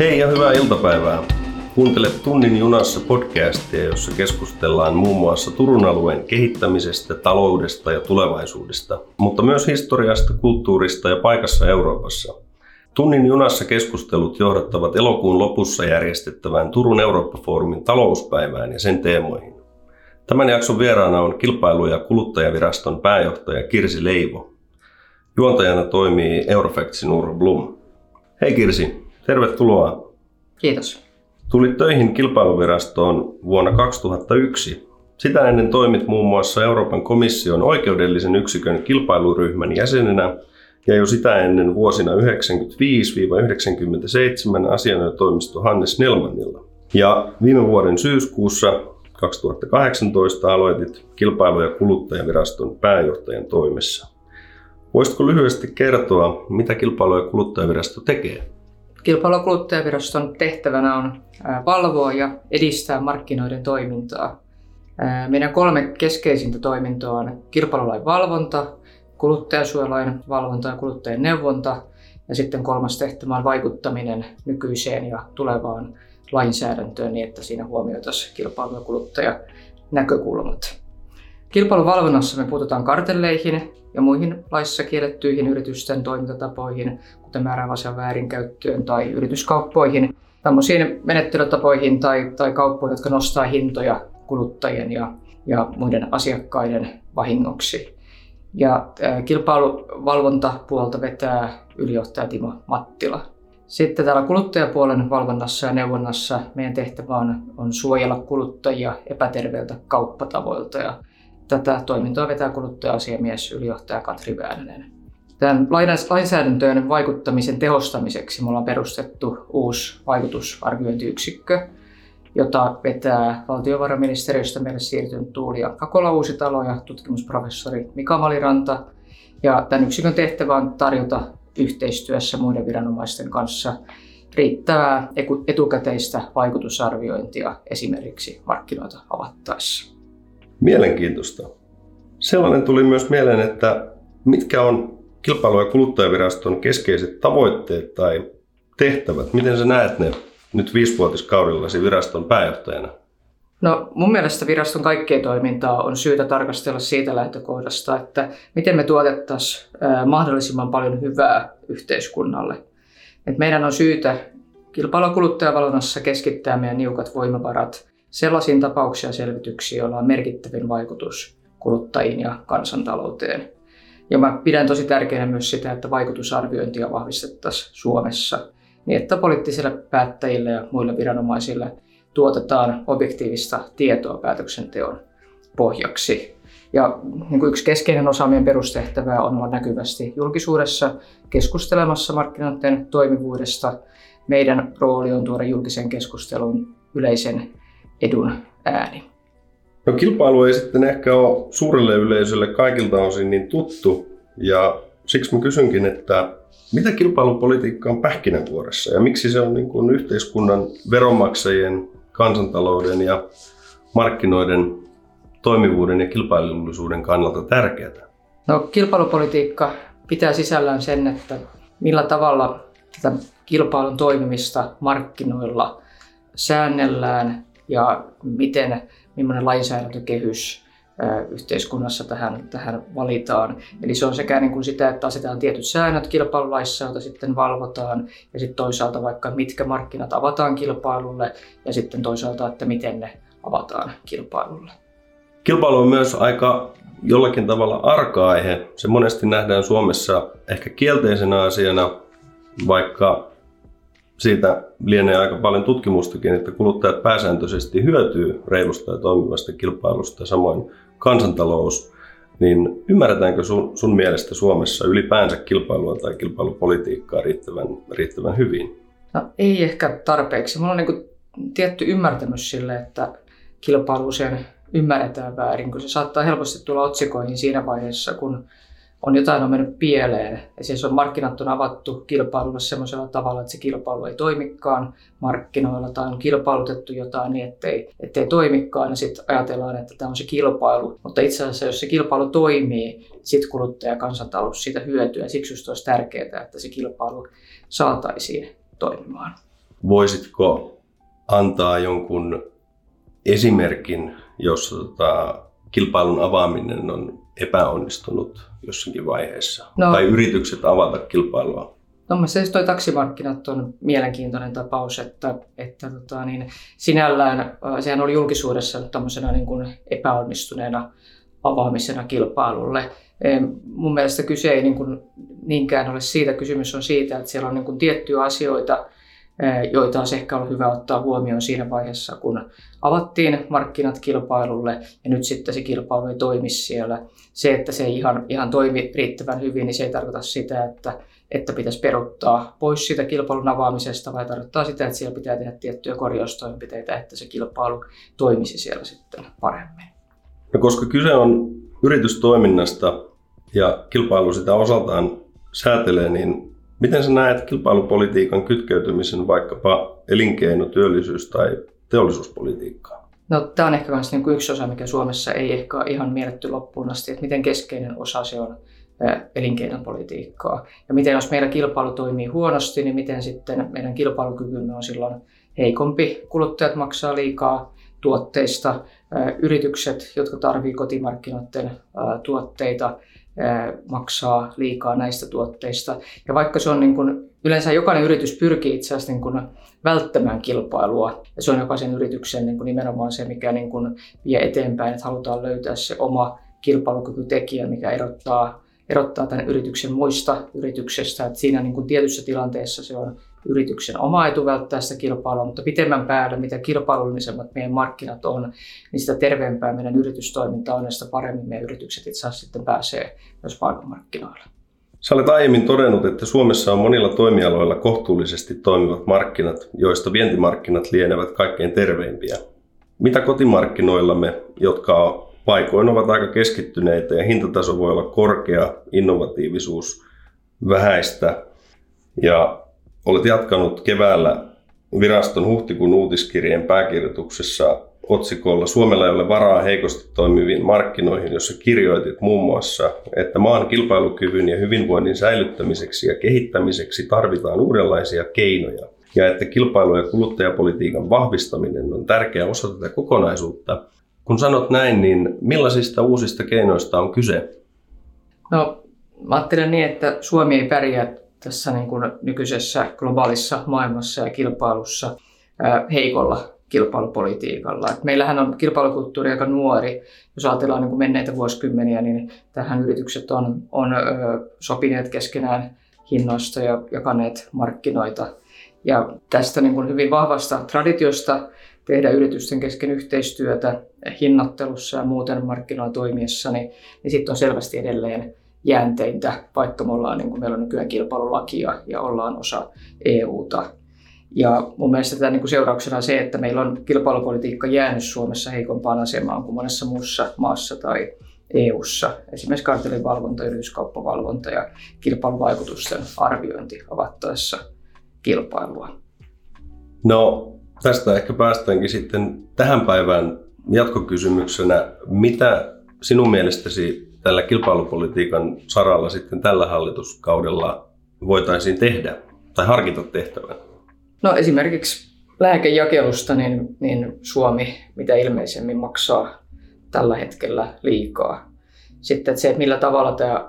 Hei ja hyvää iltapäivää. Kuuntelet Tunnin junassa podcastia, jossa keskustellaan muun muassa Turun alueen kehittämisestä, taloudesta ja tulevaisuudesta, mutta myös historiasta, kulttuurista ja paikassa Euroopassa. Tunnin junassa keskustelut johdattavat elokuun lopussa järjestettävään Turun Eurooppa-foorumin talouspäivään ja sen teemoihin. Tämän jakson vieraana on kilpailu- ja kuluttajaviraston pääjohtaja Kirsi Leivo. Juontajana toimii Eurofactsin Urho Blum. Hei Kirsi, tervetuloa. Kiitos. Tulit töihin kilpailuvirastoon vuonna 2001. Sitä ennen toimit muun muassa Euroopan komission oikeudellisen yksikön kilpailuryhmän jäsenenä ja jo sitä ennen vuosina 1995-1997 asianajotoimisto Hannes Nelmanilla. Ja viime vuoden syyskuussa 2018 aloitit kilpailu- ja kuluttajaviraston pääjohtajan toimessa. Voisitko lyhyesti kertoa, mitä kilpailu- ja kuluttajavirasto tekee? Kilpailu- ja kuluttajaviraston tehtävänä on valvoa ja edistää markkinoiden toimintaa. Meidän kolme keskeisintä toimintoa on kilpailulain valvonta, kuluttajasuojalain valvonta ja kuluttajien neuvonta ja sitten kolmas tehtävä on vaikuttaminen nykyiseen ja tulevaan lainsäädäntöön niin, että siinä huomioitaisiin kilpailu- ja kuluttajanäkökulmat. Kilpailuvalvonnassa me puututaan kartelleihin ja muihin laissa kiellettyihin yritysten toimintatapoihin, kuten määrääväisen väärinkäyttöön tai yrityskauppoihin, tämmöisiin menettelytapoihin tai, tai kauppoihin, jotka nostaa hintoja kuluttajien ja, ja muiden asiakkaiden vahingoksi. Ja kilpailuvalvontapuolta vetää ylijohtaja Timo Mattila. Sitten täällä kuluttajapuolen valvonnassa ja neuvonnassa meidän tehtävä on, on suojella kuluttajia epäterveiltä kauppatavoilta. Ja tätä toimintoa vetää kuluttaja-asiamies ylijohtaja Katri Väänänen. Tämän lainsäädäntöön vaikuttamisen tehostamiseksi me ollaan perustettu uusi vaikutusarviointiyksikkö, jota vetää valtiovarainministeriöstä meille siirtynyt Tuuli Kakola Uusitalo ja tutkimusprofessori Mika Maliranta. Ja tämän yksikön tehtävä on tarjota yhteistyössä muiden viranomaisten kanssa riittävää etukäteistä vaikutusarviointia esimerkiksi markkinoita avattaessa. Mielenkiintoista. Sellainen tuli myös mieleen, että mitkä on kilpailu- ja kuluttajaviraston keskeiset tavoitteet tai tehtävät? Miten sä näet ne nyt viisivuotiskaudellasi viraston pääjohtajana? No mun mielestä viraston kaikkea toimintaa on syytä tarkastella siitä lähtökohdasta, että miten me tuotettaisiin mahdollisimman paljon hyvää yhteiskunnalle. Et meidän on syytä kilpailu- kuluttajavalvonnassa keskittää meidän niukat voimavarat sellaisiin tapauksiin ja selvityksiin, joilla on merkittävin vaikutus kuluttajiin ja kansantalouteen. Ja mä pidän tosi tärkeänä myös sitä, että vaikutusarviointia vahvistettaisiin Suomessa niin, että poliittisille päättäjille ja muille viranomaisille tuotetaan objektiivista tietoa päätöksenteon pohjaksi. Ja niin yksi keskeinen osa meidän perustehtävää on olla näkyvästi julkisuudessa keskustelemassa markkinoiden toimivuudesta. Meidän rooli on tuoda julkisen keskustelun yleisen edun ääni. No kilpailu ei sitten ehkä ole suurelle yleisölle kaikilta osin niin tuttu ja siksi mä kysynkin, että mitä kilpailupolitiikka on pähkinänkuoressa ja miksi se on niin kuin yhteiskunnan veronmaksajien, kansantalouden ja markkinoiden toimivuuden ja kilpailullisuuden kannalta tärkeää? No, kilpailupolitiikka pitää sisällään sen, että millä tavalla tätä kilpailun toimimista markkinoilla säännellään ja miten, millainen lainsäädäntökehys yhteiskunnassa tähän, tähän valitaan. Eli se on sekä niin kuin sitä, että asetetaan tietyt säännöt kilpailulaissa, joita sitten valvotaan, ja sitten toisaalta vaikka mitkä markkinat avataan kilpailulle, ja sitten toisaalta, että miten ne avataan kilpailulle. Kilpailu on myös aika jollakin tavalla arka-aihe. Se monesti nähdään Suomessa ehkä kielteisenä asiana, vaikka siitä lienee aika paljon tutkimustakin, että kuluttajat pääsääntöisesti hyötyy reilusta ja toimivasta kilpailusta, samoin kansantalous, niin ymmärretäänkö sun, sun mielestä Suomessa ylipäänsä kilpailua tai kilpailupolitiikkaa riittävän, riittävän hyvin? No ei ehkä tarpeeksi. Mulla on niin tietty ymmärtämys sille, että kilpailu usein ymmärretään väärin, kun se saattaa helposti tulla otsikoihin siinä vaiheessa, kun on jotain on mennyt pieleen. Siis on markkinat on avattu kilpailulle sellaisella tavalla, että se kilpailu ei toimikaan markkinoilla tai on kilpailutettu jotain niin, ettei, ettei toimikaan ja sitten ajatellaan, että tämä on se kilpailu. Mutta itse asiassa, jos se kilpailu toimii, sitten kuluttaja ja kansantalous siitä hyötyy siksi just olisi tärkeää, että se kilpailu saataisiin toimimaan. Voisitko antaa jonkun esimerkin, jossa tota, kilpailun avaaminen on epäonnistunut jossakin vaiheessa? No, tai yritykset avata kilpailua? No mä siis toi taksimarkkinat on mielenkiintoinen tapaus, että, että tota, niin sinällään sehän oli julkisuudessa tämmöisenä niin kuin epäonnistuneena avaamisena kilpailulle. Mun mielestä kyse ei niin kuin niinkään ole siitä, kysymys on siitä, että siellä on niin kuin tiettyjä asioita, joita olisi ehkä ollut hyvä ottaa huomioon siinä vaiheessa, kun avattiin markkinat kilpailulle ja nyt sitten se kilpailu ei toimi siellä. Se, että se ei ihan, ihan toimi riittävän hyvin, niin se ei tarkoita sitä, että, että pitäisi peruttaa pois siitä kilpailun avaamisesta, vai tarkoittaa sitä, että siellä pitää tehdä tiettyjä korjaustoimenpiteitä, että se kilpailu toimisi siellä sitten paremmin. No, koska kyse on yritystoiminnasta ja kilpailu sitä osaltaan säätelee, niin miten sä näet kilpailupolitiikan kytkeytymisen vaikkapa elinkeino-, työllisyys- tai teollisuuspolitiikkaan? No, tämä on ehkä myös niin yksi osa, mikä Suomessa ei ehkä ole ihan mielletty loppuun asti, että miten keskeinen osa se on elinkeinopolitiikkaa. Ja miten jos meillä kilpailu toimii huonosti, niin miten sitten meidän kilpailukykymme on silloin heikompi. Kuluttajat maksaa liikaa tuotteista, yritykset, jotka tarvitsevat kotimarkkinoiden tuotteita, maksaa liikaa näistä tuotteista. Ja vaikka se on niin kuin, yleensä jokainen yritys pyrkii itse asiassa niin kuin välttämään kilpailua, ja se on jokaisen yrityksen niin kuin nimenomaan se, mikä niin kuin vie eteenpäin, että halutaan löytää se oma kilpailukykytekijä, mikä erottaa, erottaa tämän yrityksen muista yrityksestä. Että siinä niin kuin tietyssä tilanteessa se on yrityksen oma etu välttää sitä kilpailua, mutta pitemmän päälle, mitä kilpailullisemmat meidän markkinat on, niin sitä terveempää meidän yritystoiminta on ja sitä paremmin meidän yritykset itse asiassa sitten pääsee myös maailmanmarkkinoille. Sä olet aiemmin todennut, että Suomessa on monilla toimialoilla kohtuullisesti toimivat markkinat, joista vientimarkkinat lienevät kaikkein terveimpiä. Mitä kotimarkkinoillamme, jotka paikoin ovat aika keskittyneitä ja hintataso voi olla korkea, innovatiivisuus vähäistä ja Olet jatkanut keväällä viraston huhtikuun uutiskirjeen pääkirjoituksessa otsikolla Suomella ei ole varaa heikosti toimiviin markkinoihin, jossa kirjoitit muun muassa, että maan kilpailukyvyn ja hyvinvoinnin säilyttämiseksi ja kehittämiseksi tarvitaan uudenlaisia keinoja ja että kilpailu- ja kuluttajapolitiikan vahvistaminen on tärkeä osa tätä kokonaisuutta. Kun sanot näin, niin millaisista uusista keinoista on kyse? No, mä ajattelen niin, että Suomi ei pärjää tässä niin kuin nykyisessä globaalissa maailmassa ja kilpailussa heikolla kilpailupolitiikalla. Et meillähän on kilpailukulttuuri aika nuori. Jos ajatellaan niin kuin menneitä vuosikymmeniä, niin tähän yritykset on, on sopineet keskenään hinnoista ja jakaneet markkinoita. Ja tästä niin kuin hyvin vahvasta traditiosta tehdä yritysten kesken yhteistyötä hinnoittelussa ja muuten markkinoilla toimiessa, niin, niin sitten on selvästi edelleen jäänteintä, vaikka me ollaan, niin kuin meillä on nykyään kilpailulakia ja ollaan osa EUta. Ja mun mielestä tätä niin kuin seurauksena se, että meillä on kilpailupolitiikka jäänyt Suomessa heikompaan asemaan kuin monessa muussa maassa tai EUssa. Esimerkiksi kartellivalvonta, yrityskauppavalvonta ja kilpailuvaikutusten arviointi avattaessa kilpailua. No tästä ehkä päästäänkin sitten tähän päivään jatkokysymyksenä. Mitä sinun mielestäsi tällä kilpailupolitiikan saralla sitten tällä hallituskaudella voitaisiin tehdä tai harkita tehtävän? No esimerkiksi lääkejakelusta niin, niin Suomi mitä ilmeisemmin maksaa tällä hetkellä liikaa. Sitten että se, että millä tavalla tämä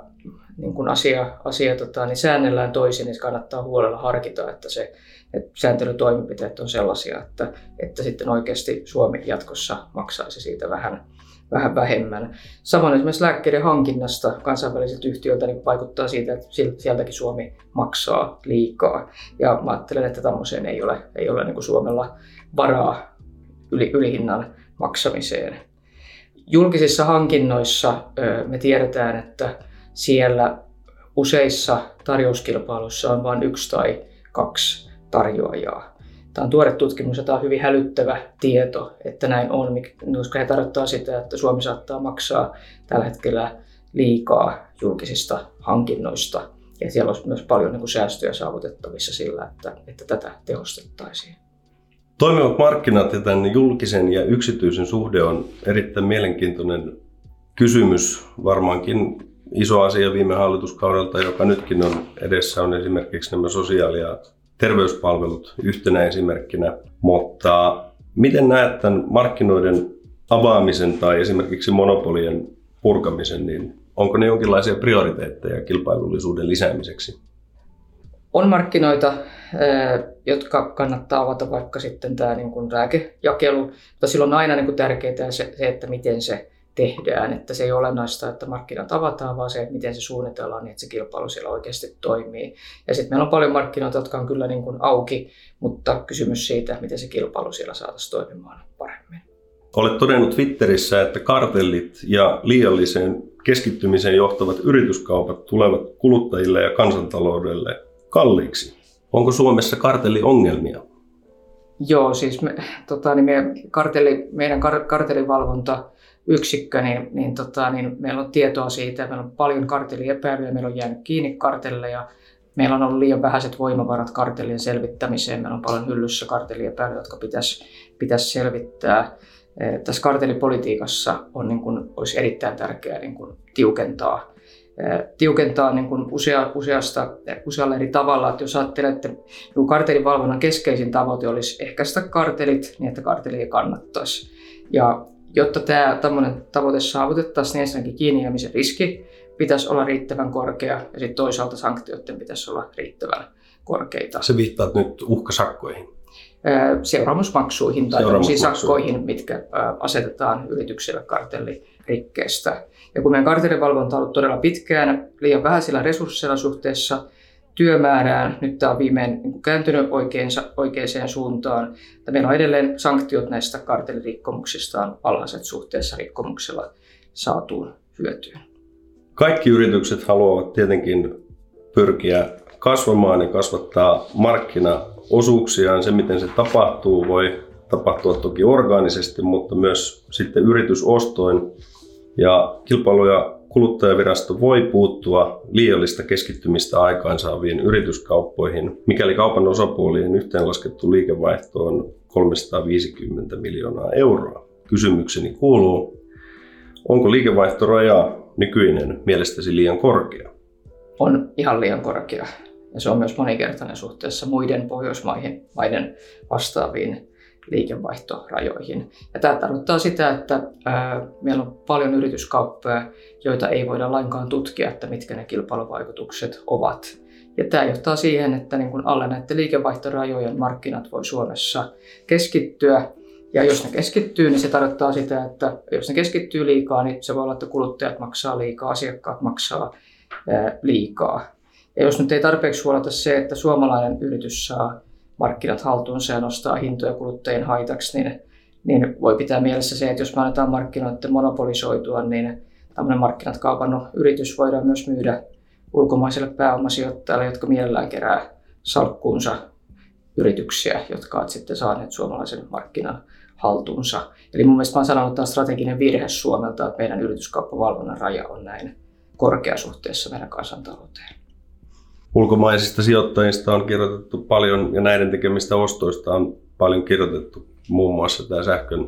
niin kun asia, asia tota, niin säännellään toisin, niin kannattaa huolella harkita, että se että sääntelytoimenpiteet on sellaisia, että, että sitten oikeasti Suomi jatkossa maksaisi siitä vähän, vähän vähemmän. Samoin esimerkiksi lääkkeiden hankinnasta kansainvälisiltä yhtiöiltä niin vaikuttaa siitä, että sieltäkin Suomi maksaa liikaa. Ja mä ajattelen, että tämmöiseen ei ole, ei ole niin kuin Suomella varaa yli, ylihinnan maksamiseen. Julkisissa hankinnoissa me tiedetään, että siellä useissa tarjouskilpailuissa on vain yksi tai kaksi tarjoajaa. Tämä on tuore tutkimus ja tämä on hyvin hälyttävä tieto, että näin on, koska he tarkoittaa sitä, että Suomi saattaa maksaa tällä hetkellä liikaa julkisista hankinnoista. Ja siellä olisi myös paljon niin kuin säästöjä saavutettavissa sillä, että, että tätä tehostettaisiin. Toimivat markkinat ja tämän julkisen ja yksityisen suhde on erittäin mielenkiintoinen kysymys. Varmaankin iso asia viime hallituskaudelta, joka nytkin on edessä, on esimerkiksi nämä sosiaali- ja terveyspalvelut yhtenä esimerkkinä, mutta miten näet tämän markkinoiden avaamisen tai esimerkiksi monopolien purkamisen, niin onko ne jonkinlaisia prioriteetteja kilpailullisuuden lisäämiseksi? On markkinoita, jotka kannattaa avata vaikka sitten tämä niin kuin lääkejakelu, mutta silloin on aina niin kuin tärkeää se, että miten se tehdään. Että se ei ole olennaista, että markkinat avataan, vaan se, että miten se suunnitellaan niin, että se kilpailu siellä oikeasti toimii. Ja sitten meillä on paljon markkinoita, jotka on kyllä niin kuin auki, mutta kysymys siitä, miten se kilpailu siellä saataisiin toimimaan paremmin. Olet todennut Twitterissä, että kartellit ja liialliseen keskittymiseen johtavat yrityskaupat tulevat kuluttajille ja kansantaloudelle kalliiksi. Onko Suomessa kartelliongelmia? Joo, siis me, tota, niin me kartelli, meidän kar, kartellivalvonta yksikkö, niin, niin, tota, niin meillä on tietoa siitä, meillä on paljon kartelliepäilyjä, meillä on jäänyt kiinni kartelleja, meillä on ollut liian vähäiset voimavarat kartellien selvittämiseen, meillä on paljon hyllyssä kartelliepäilyjä, jotka pitäisi, pitäisi selvittää. Tässä kartellipolitiikassa on, niin kuin, olisi erittäin tärkeää niin kuin, tiukentaa tiukentaa niin kuin usea, useasta, usealla eri tavalla. Että jos ajattelette, että kartelin valvonnan keskeisin tavoite olisi ehkäistä kartelit niin, että kartelia kannattaisi. Ja jotta tämä tämmöinen tavoite saavutettaisiin, niin ensinnäkin kiinni jäämisen riski pitäisi olla riittävän korkea ja sitten toisaalta sanktioiden pitäisi olla riittävän korkeita. Se viittaat nyt uhkasakkoihin? Seuraamusmaksuihin tai sakkoihin, mitkä asetetaan yrityksille kartellirikkeestä. Ja kun meidän kartellivalvonta on ollut todella pitkään, liian vähäisillä resursseilla suhteessa työmäärään, nyt tämä on viimein niin kääntynyt oikeaan suuntaan, meillä on edelleen sanktiot näistä kartellirikkomuksista on alhaiset suhteessa rikkomuksella saatuun hyötyyn. Kaikki yritykset haluavat tietenkin pyrkiä kasvamaan ja kasvattaa markkinaosuuksiaan. Se, miten se tapahtuu, voi tapahtua toki orgaanisesti, mutta myös sitten yritysostoin ja kilpailu- ja kuluttajavirasto voi puuttua liiallista keskittymistä aikaansaaviin yrityskauppoihin, mikäli kaupan osapuolien yhteenlaskettu liikevaihto on 350 miljoonaa euroa. Kysymykseni kuuluu, onko liikevaihtoraja nykyinen mielestäsi liian korkea? On ihan liian korkea. Ja se on myös monikertainen suhteessa muiden Pohjoismaiden maiden vastaaviin liikevaihtorajoihin. Ja tämä tarkoittaa sitä, että ää, meillä on paljon yrityskauppoja, joita ei voida lainkaan tutkia, että mitkä ne kilpailuvaikutukset ovat. Ja tämä johtaa siihen, että niin kun alle näiden liikevaihtorajojen markkinat voi Suomessa keskittyä. Ja jos ne keskittyy, niin se tarkoittaa sitä, että jos ne keskittyy liikaa, niin se voi olla, että kuluttajat maksaa liikaa, asiakkaat maksaa ää, liikaa. Ja jos nyt ei tarpeeksi huoleta se, että suomalainen yritys saa markkinat haltuunsa ja nostaa hintoja kuluttajien haitaksi, niin, niin voi pitää mielessä se, että jos me annetaan markkinoiden monopolisoitua, niin tämmöinen markkinat kaupannut yritys voidaan myös myydä ulkomaisille pääomasijoittajille, jotka mielellään kerää salkkuunsa yrityksiä, jotka ovat sitten saaneet suomalaisen markkinan haltuunsa. Eli mun mielestä mä sanonut, että tämä on strateginen virhe Suomelta, että meidän yrityskauppavalvonnan raja on näin korkea suhteessa meidän kansantalouteen ulkomaisista sijoittajista on kirjoitettu paljon ja näiden tekemistä ostoista on paljon kirjoitettu. Muun muassa tämä sähkön,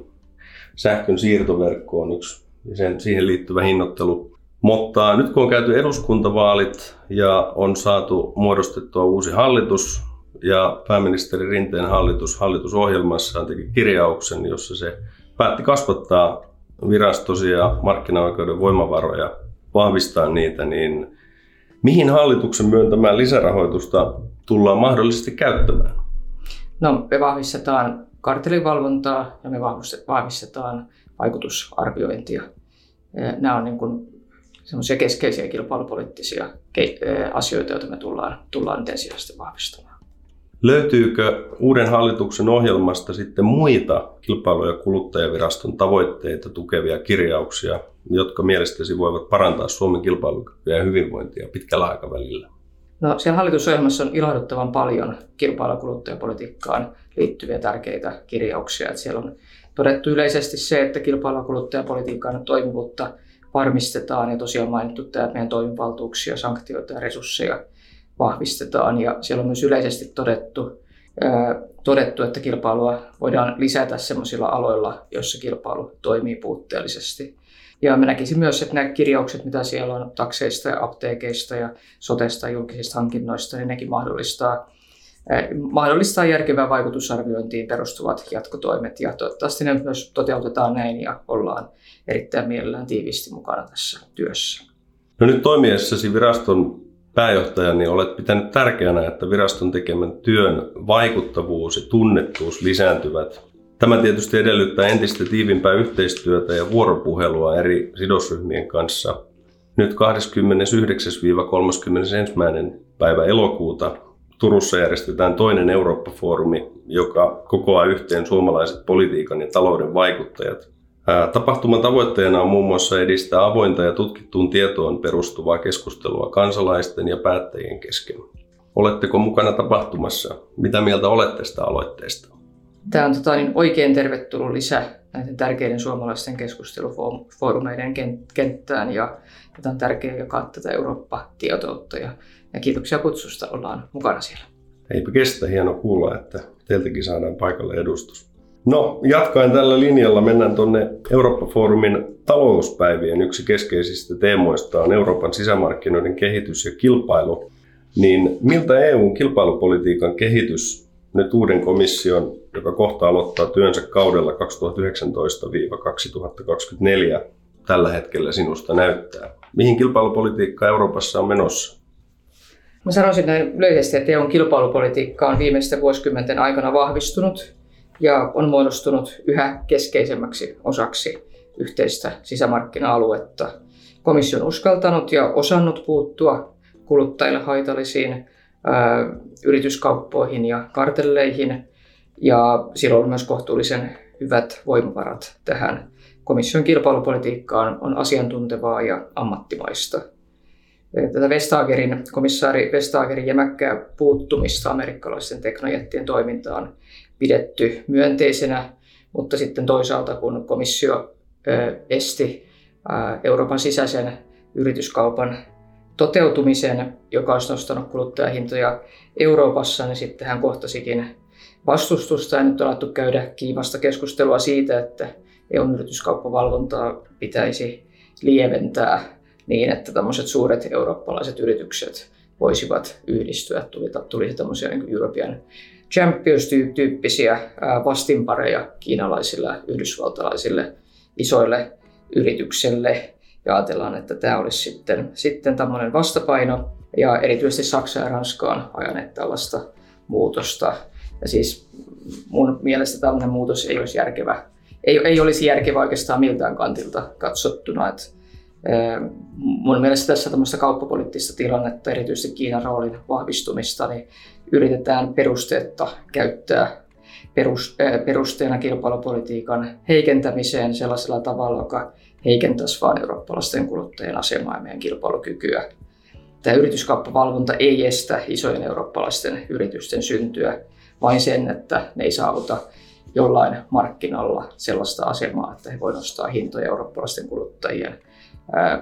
sähkön siirtoverkko on yksi ja sen, siihen liittyvä hinnoittelu. Mutta nyt kun on käyty eduskuntavaalit ja on saatu muodostettua uusi hallitus ja pääministeri Rinteen hallitus hallitusohjelmassaan teki kirjauksen, jossa se päätti kasvattaa virastosia markkinaoikeuden voimavaroja, vahvistaa niitä, niin Mihin hallituksen myöntämään lisärahoitusta tullaan mahdollisesti käyttämään? No, me vahvistetaan kartelivalvontaa ja me vahvistetaan vaikutusarviointia. Nämä on niin kuin semmoisia keskeisiä kilpailupoliittisia asioita, joita me tullaan, tullaan ensisijaisesti vahvistamaan. Löytyykö uuden hallituksen ohjelmasta sitten muita kilpailu- ja kuluttajaviraston tavoitteita tukevia kirjauksia, jotka mielestäsi voivat parantaa Suomen kilpailukykyä ja hyvinvointia pitkällä aikavälillä? No, siellä hallitusohjelmassa on ilahduttavan paljon kilpailu- ja kuluttajapolitiikkaan liittyviä tärkeitä kirjauksia. Että siellä on todettu yleisesti se, että kilpailu- ja kuluttajapolitiikan toimivuutta varmistetaan ja tosiaan mainittu että meidän toimivaltuuksia, sanktioita ja resursseja vahvistetaan ja siellä on myös yleisesti todettu, todettu, että kilpailua voidaan lisätä sellaisilla aloilla, joissa kilpailu toimii puutteellisesti. Ja mä näkisin myös, että nämä kirjaukset, mitä siellä on takseista ja apteekeista ja sotesta ja julkisista hankinnoista, niin nekin mahdollistaa mahdollistaa järkevää vaikutusarviointiin perustuvat jatkotoimet ja toivottavasti ne myös toteutetaan näin ja ollaan erittäin mielellään tiiviisti mukana tässä työssä. No nyt toimiessasi viraston pääjohtaja, niin olet pitänyt tärkeänä, että viraston tekemän työn vaikuttavuus ja tunnettuus lisääntyvät. Tämä tietysti edellyttää entistä tiivimpää yhteistyötä ja vuoropuhelua eri sidosryhmien kanssa. Nyt 29-31. päivä elokuuta Turussa järjestetään toinen Eurooppa-foorumi, joka kokoaa yhteen suomalaiset politiikan ja talouden vaikuttajat. Tapahtuman tavoitteena on muun muassa edistää avointa ja tutkittuun tietoon perustuvaa keskustelua kansalaisten ja päättäjien kesken. Oletteko mukana tapahtumassa? Mitä mieltä olette tästä aloitteesta? Tämä on tota, niin oikein tervetullut lisä näiden tärkeiden suomalaisten keskustelufoorumeiden kenttään ja tämä on tärkeää jakaa tätä Eurooppa-tietoutta ja, ja kiitoksia kutsusta, ollaan mukana siellä. Eipä kestä, hieno kuulla, että teiltäkin saadaan paikalle edustus. No, jatkaen tällä linjalla mennään tuonne Eurooppa-foorumin talouspäivien. Yksi keskeisistä teemoista on Euroopan sisämarkkinoiden kehitys ja kilpailu. Niin miltä EUn kilpailupolitiikan kehitys nyt uuden komission, joka kohta aloittaa työnsä kaudella 2019-2024, tällä hetkellä sinusta näyttää? Mihin kilpailupolitiikka Euroopassa on menossa? Mä sanoisin näin yleisesti, että EUn kilpailupolitiikka on viimeisten vuosikymmenten aikana vahvistunut ja on muodostunut yhä keskeisemmäksi osaksi yhteistä sisämarkkina-aluetta. Komissio on uskaltanut ja osannut puuttua kuluttajille haitallisiin ää, yrityskauppoihin ja kartelleihin, ja sillä on myös kohtuullisen hyvät voimavarat tähän. Komission kilpailupolitiikkaan on asiantuntevaa ja ammattimaista. Tätä Vestagerin, komissaari Vestagerin jämäkkää puuttumista amerikkalaisten teknojättien toimintaan pidetty myönteisenä, mutta sitten toisaalta kun komissio esti Euroopan sisäisen yrityskaupan toteutumisen, joka olisi nostanut kuluttajahintoja Euroopassa, niin sitten hän kohtasikin vastustusta nyt on alettu käydä kiivasta keskustelua siitä, että EUn yrityskauppavalvontaa pitäisi lieventää niin, että tämmöiset suuret eurooppalaiset yritykset voisivat yhdistyä. Tuli, tuli tämmöisiä niin European Champions-tyyppisiä vastinpareja kiinalaisille ja yhdysvaltalaisille isoille yrityksille. Ja ajatellaan, että tämä olisi sitten, sitten tämmöinen vastapaino. Ja erityisesti Saksa ja Ranska on ajaneet tällaista muutosta. Ja siis mun mielestä tällainen muutos ei olisi järkevä. Ei, ei olisi järkevä oikeastaan miltään kantilta katsottuna. Että Mun mielestä tässä tämmöistä kauppapoliittista tilannetta, erityisesti Kiinan roolin vahvistumista, niin yritetään perusteetta käyttää perusteena kilpailupolitiikan heikentämiseen sellaisella tavalla, joka heikentäisi vain eurooppalaisten kuluttajien asemaa ja meidän kilpailukykyä. Tämä yrityskauppavalvonta ei estä isojen eurooppalaisten yritysten syntyä, vain sen, että ne ei saavuta jollain markkinalla sellaista asemaa, että he voivat nostaa hintoja eurooppalaisten kuluttajien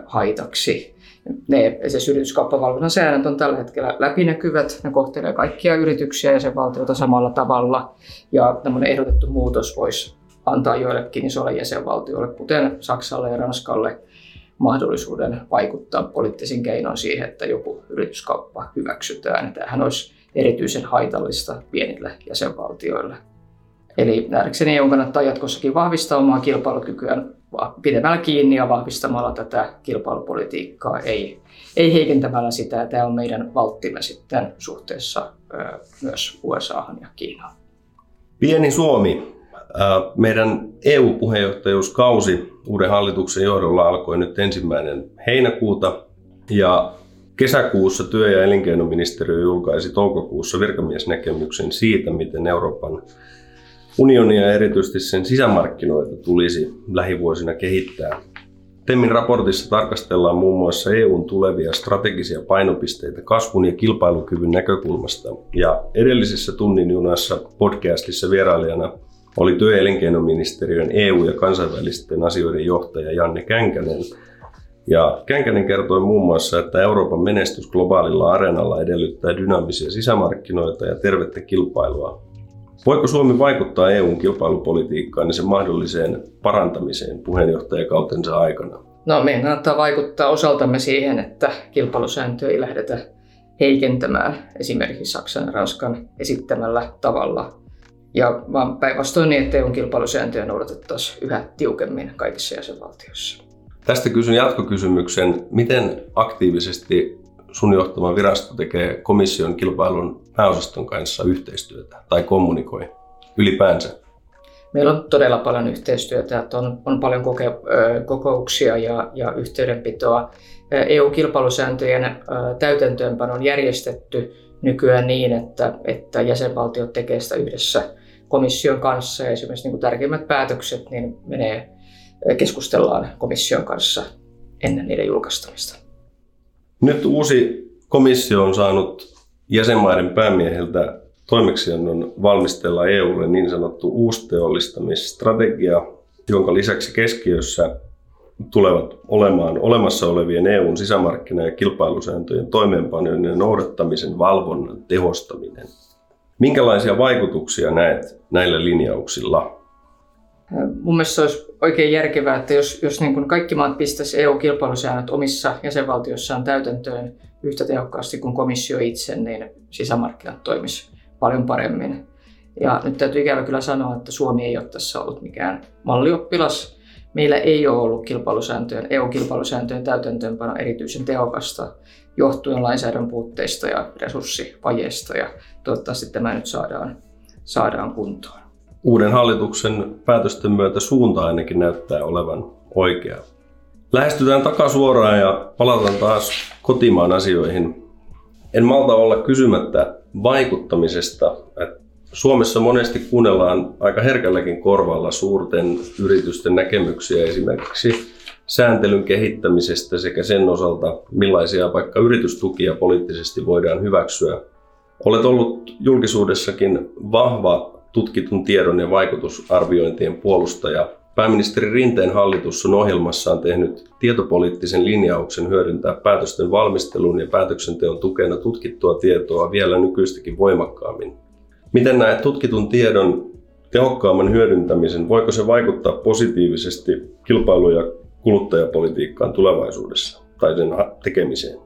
haitaksi. Ne esimerkiksi yrityskauppavalvonnan säännöt on tällä hetkellä läpinäkyvät. Ne kohtelee kaikkia yrityksiä ja sen valtiota samalla tavalla. Ja tämmöinen ehdotettu muutos voisi antaa joillekin isoille jäsenvaltioille, kuten Saksalle ja Ranskalle, mahdollisuuden vaikuttaa poliittisin keinoin siihen, että joku yrityskauppa hyväksytään. Tämähän olisi erityisen haitallista pienille jäsenvaltioille. Eli nähdäkseni EU kannattaa jatkossakin vahvistaa omaa kilpailukykyään pidemmällä kiinni ja vahvistamalla tätä kilpailupolitiikkaa, ei, ei heikentämällä sitä. Tämä on meidän valttimme sitten suhteessa myös USAhan ja Kiinaan. Pieni Suomi. Meidän EU-puheenjohtajuuskausi uuden hallituksen johdolla alkoi nyt ensimmäinen heinäkuuta ja kesäkuussa työ- ja elinkeinoministeriö julkaisi toukokuussa virkamiesnäkemyksen siitä, miten Euroopan Unionia ja erityisesti sen sisämarkkinoita tulisi lähivuosina kehittää. Temmin raportissa tarkastellaan muun muassa EUn tulevia strategisia painopisteitä kasvun ja kilpailukyvyn näkökulmasta. Ja edellisessä tunnin junassa podcastissa vierailijana oli työ- ja elinkeinoministeriön EU- ja kansainvälisten asioiden johtaja Janne Känkänen. Ja Känkänen kertoi muun muassa, että Euroopan menestys globaalilla areenalla edellyttää dynaamisia sisämarkkinoita ja tervettä kilpailua Voiko Suomi vaikuttaa EUn kilpailupolitiikkaan ja sen mahdolliseen parantamiseen puheenjohtajakautensa aikana? No meidän kannattaa vaikuttaa osaltamme siihen, että kilpailusääntöjä ei lähdetä heikentämään esimerkiksi Saksan ja Ranskan esittämällä tavalla, ja vaan päinvastoin niin, että EUn kilpailusääntöjä noudatettaisiin yhä tiukemmin kaikissa jäsenvaltioissa. Tästä kysyn jatkokysymyksen. Miten aktiivisesti sun johtama virasto tekee komission kilpailun pääosaston kanssa yhteistyötä tai kommunikoi ylipäänsä? Meillä on todella paljon yhteistyötä, että on, on paljon koke, kokouksia ja, ja yhteydenpitoa. EU-kilpailusääntöjen täytäntöönpano on järjestetty nykyään niin, että, että jäsenvaltiot tekevät sitä yhdessä komission kanssa ja esimerkiksi niin kuin tärkeimmät päätökset niin menee, keskustellaan komission kanssa ennen niiden julkaistamista. Nyt uusi komissio on saanut jäsenmaiden päämiehiltä toimeksiannon valmistella EUlle niin sanottu uusteollistamisstrategia, jonka lisäksi keskiössä tulevat olemaan olemassa olevien EUn sisämarkkina- ja kilpailusääntöjen toimeenpanojen ja noudattamisen valvonnan tehostaminen. Minkälaisia vaikutuksia näet näillä linjauksilla? Mun mielestä se olisi oikein järkevää, että jos, jos niin kuin kaikki maat pistäisi EU-kilpailusäännöt omissa jäsenvaltioissaan täytäntöön yhtä tehokkaasti kuin komissio itse, niin sisämarkkinat toimisi paljon paremmin. Ja nyt täytyy ikävä kyllä sanoa, että Suomi ei ole tässä ollut mikään mallioppilas. Meillä ei ole ollut kilpailusääntöjen, EU-kilpailusääntöjen täytäntöönpano erityisen tehokasta johtuen lainsäädännön puutteista ja resurssivajeista. Ja toivottavasti tämä nyt saadaan, saadaan kuntoon. Uuden hallituksen päätösten myötä suunta ainakin näyttää olevan oikea. Lähestytään takasuoraan ja palataan taas kotimaan asioihin. En malta olla kysymättä vaikuttamisesta. Suomessa monesti kuunnellaan aika herkälläkin korvalla suurten yritysten näkemyksiä esimerkiksi sääntelyn kehittämisestä sekä sen osalta, millaisia vaikka yritystukia poliittisesti voidaan hyväksyä. Olet ollut julkisuudessakin vahva tutkitun tiedon ja vaikutusarviointien puolustaja. Pääministeri Rinteen hallitus on ohjelmassaan tehnyt tietopoliittisen linjauksen hyödyntää päätösten valmistelun ja päätöksenteon tukena tutkittua tietoa vielä nykyistäkin voimakkaammin. Miten näet tutkitun tiedon tehokkaamman hyödyntämisen? Voiko se vaikuttaa positiivisesti kilpailu- ja kuluttajapolitiikkaan tulevaisuudessa tai sen tekemiseen?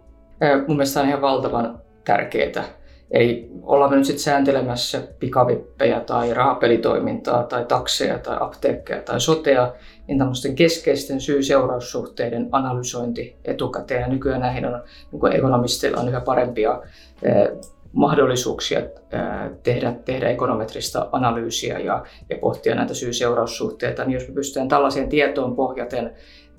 Mun mielestä on ihan valtavan tärkeää. Eli ollaan me nyt sitten sääntelemässä pikavippejä tai rahapelitoimintaa tai takseja tai apteekkeja tai sotea, niin tämmöisten keskeisten syy-seuraussuhteiden analysointi etukäteen. Ja nykyään näihin on, niin ekonomisteilla on yhä parempia mahdollisuuksia tehdä, tehdä ekonometrista analyysiä ja, ja pohtia näitä syy-seuraussuhteita, niin jos me pystytään tällaiseen tietoon pohjaten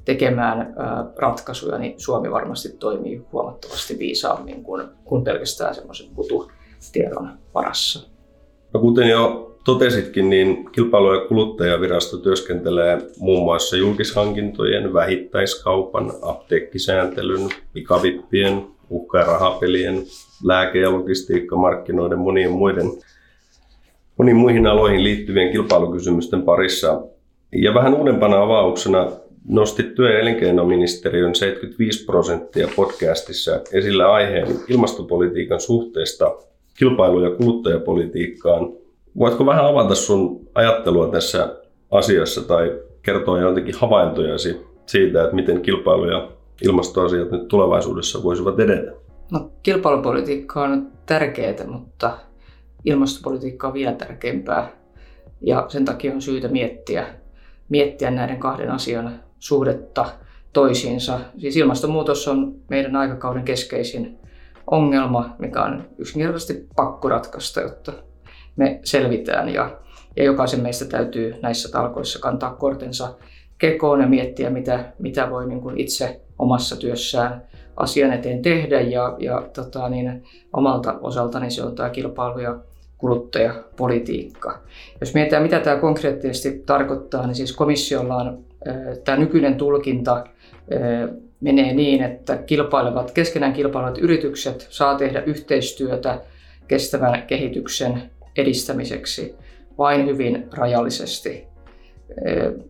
tekemään ratkaisuja, niin Suomi varmasti toimii huomattavasti viisaammin kuin, kuin pelkästään semmoisen kututiedon varassa. No kuten jo totesitkin, niin kilpailu- ja kuluttajavirasto työskentelee muun muassa julkishankintojen, vähittäiskaupan, apteekkisääntelyn, pikavippien, uhka- ja rahapelien, lääke- ja logistiikkamarkkinoiden, monien muiden moniin muihin aloihin liittyvien kilpailukysymysten parissa. Ja vähän uudempana avauksena nostit työ- ja elinkeinoministeriön 75 prosenttia podcastissa esillä aiheen ilmastopolitiikan suhteesta kilpailu- ja kuluttajapolitiikkaan. Voitko vähän avata sun ajattelua tässä asiassa tai kertoa jotenkin havaintojasi siitä, että miten kilpailu- ja ilmastoasiat nyt tulevaisuudessa voisivat edetä? No, kilpailupolitiikka on tärkeää, mutta ilmastopolitiikka on vielä tärkeämpää. Ja sen takia on syytä miettiä, miettiä näiden kahden asian suhdetta toisiinsa. Siis ilmastonmuutos on meidän aikakauden keskeisin ongelma, mikä on yksinkertaisesti pakko ratkaista, jotta me selvitään. Ja, ja jokaisen meistä täytyy näissä talkoissa kantaa kortensa kekoon ja miettiä, mitä, mitä voi niin kuin itse omassa työssään asian eteen tehdä. Ja, ja tota, niin, omalta osaltani se on tämä kilpailu- ja kuluttajapolitiikka. Jos mietitään, mitä tämä konkreettisesti tarkoittaa, niin siis komissiolla on tämä nykyinen tulkinta menee niin, että kilpailevat, keskenään kilpailevat yritykset saa tehdä yhteistyötä kestävän kehityksen edistämiseksi vain hyvin rajallisesti.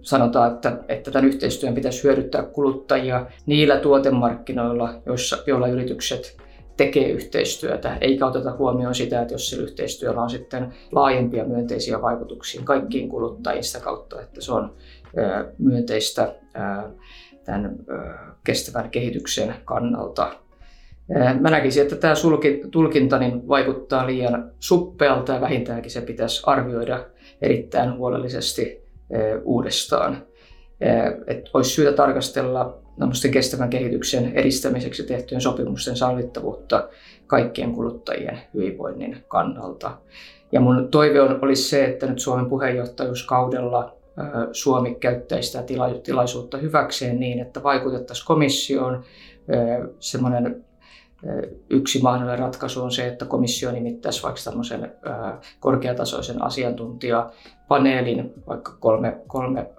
Sanotaan, että, että tämän yhteistyön pitäisi hyödyttää kuluttajia niillä tuotemarkkinoilla, joissa, joilla yritykset tekee yhteistyötä, eikä oteta huomioon sitä, että jos sillä yhteistyöllä on sitten laajempia myönteisiä vaikutuksia kaikkiin kuluttajiin sitä kautta, että se on myönteistä tämän kestävän kehityksen kannalta. Mä näkisin, että tämä tulkinta niin vaikuttaa liian suppealta ja vähintäänkin se pitäisi arvioida erittäin huolellisesti uudestaan. Että olisi syytä tarkastella kestävän kehityksen edistämiseksi tehtyjen sopimusten sallittavuutta kaikkien kuluttajien hyvinvoinnin kannalta. Ja mun toive olisi se, että nyt Suomen puheenjohtajuuskaudella Suomi käyttäisi sitä tilaisuutta hyväkseen niin, että vaikutettaisiin komissioon semmoinen Yksi mahdollinen ratkaisu on se, että komissio nimittäisi vaikka tämmöisen korkeatasoisen asiantuntijapaneelin, vaikka kolme, kolme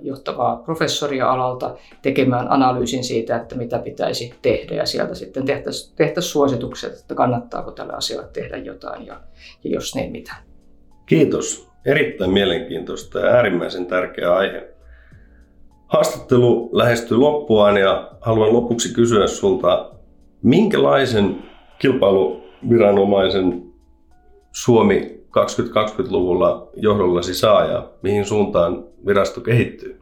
johtavaa professoria alalta, tekemään analyysin siitä, että mitä pitäisi tehdä ja sieltä sitten tehtäisiin tehtäisi suositukset, että kannattaako tällä asialle tehdä jotain ja, ja jos niin, mitä. Kiitos. Erittäin mielenkiintoista ja äärimmäisen tärkeä aihe. Haastattelu lähestyy loppuaan ja haluan lopuksi kysyä sulta, Minkälaisen kilpailuviranomaisen Suomi 2020-luvulla johdollasi saa ja mihin suuntaan virasto kehittyy?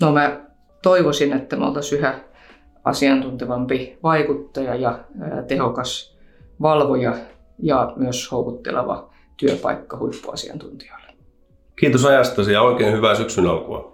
No mä toivoisin, että me oltaisiin yhä asiantuntevampi vaikuttaja ja tehokas valvoja ja myös houkutteleva työpaikka huippuasiantuntijoille. Kiitos ajastasi ja oikein hyvää syksyn alkua.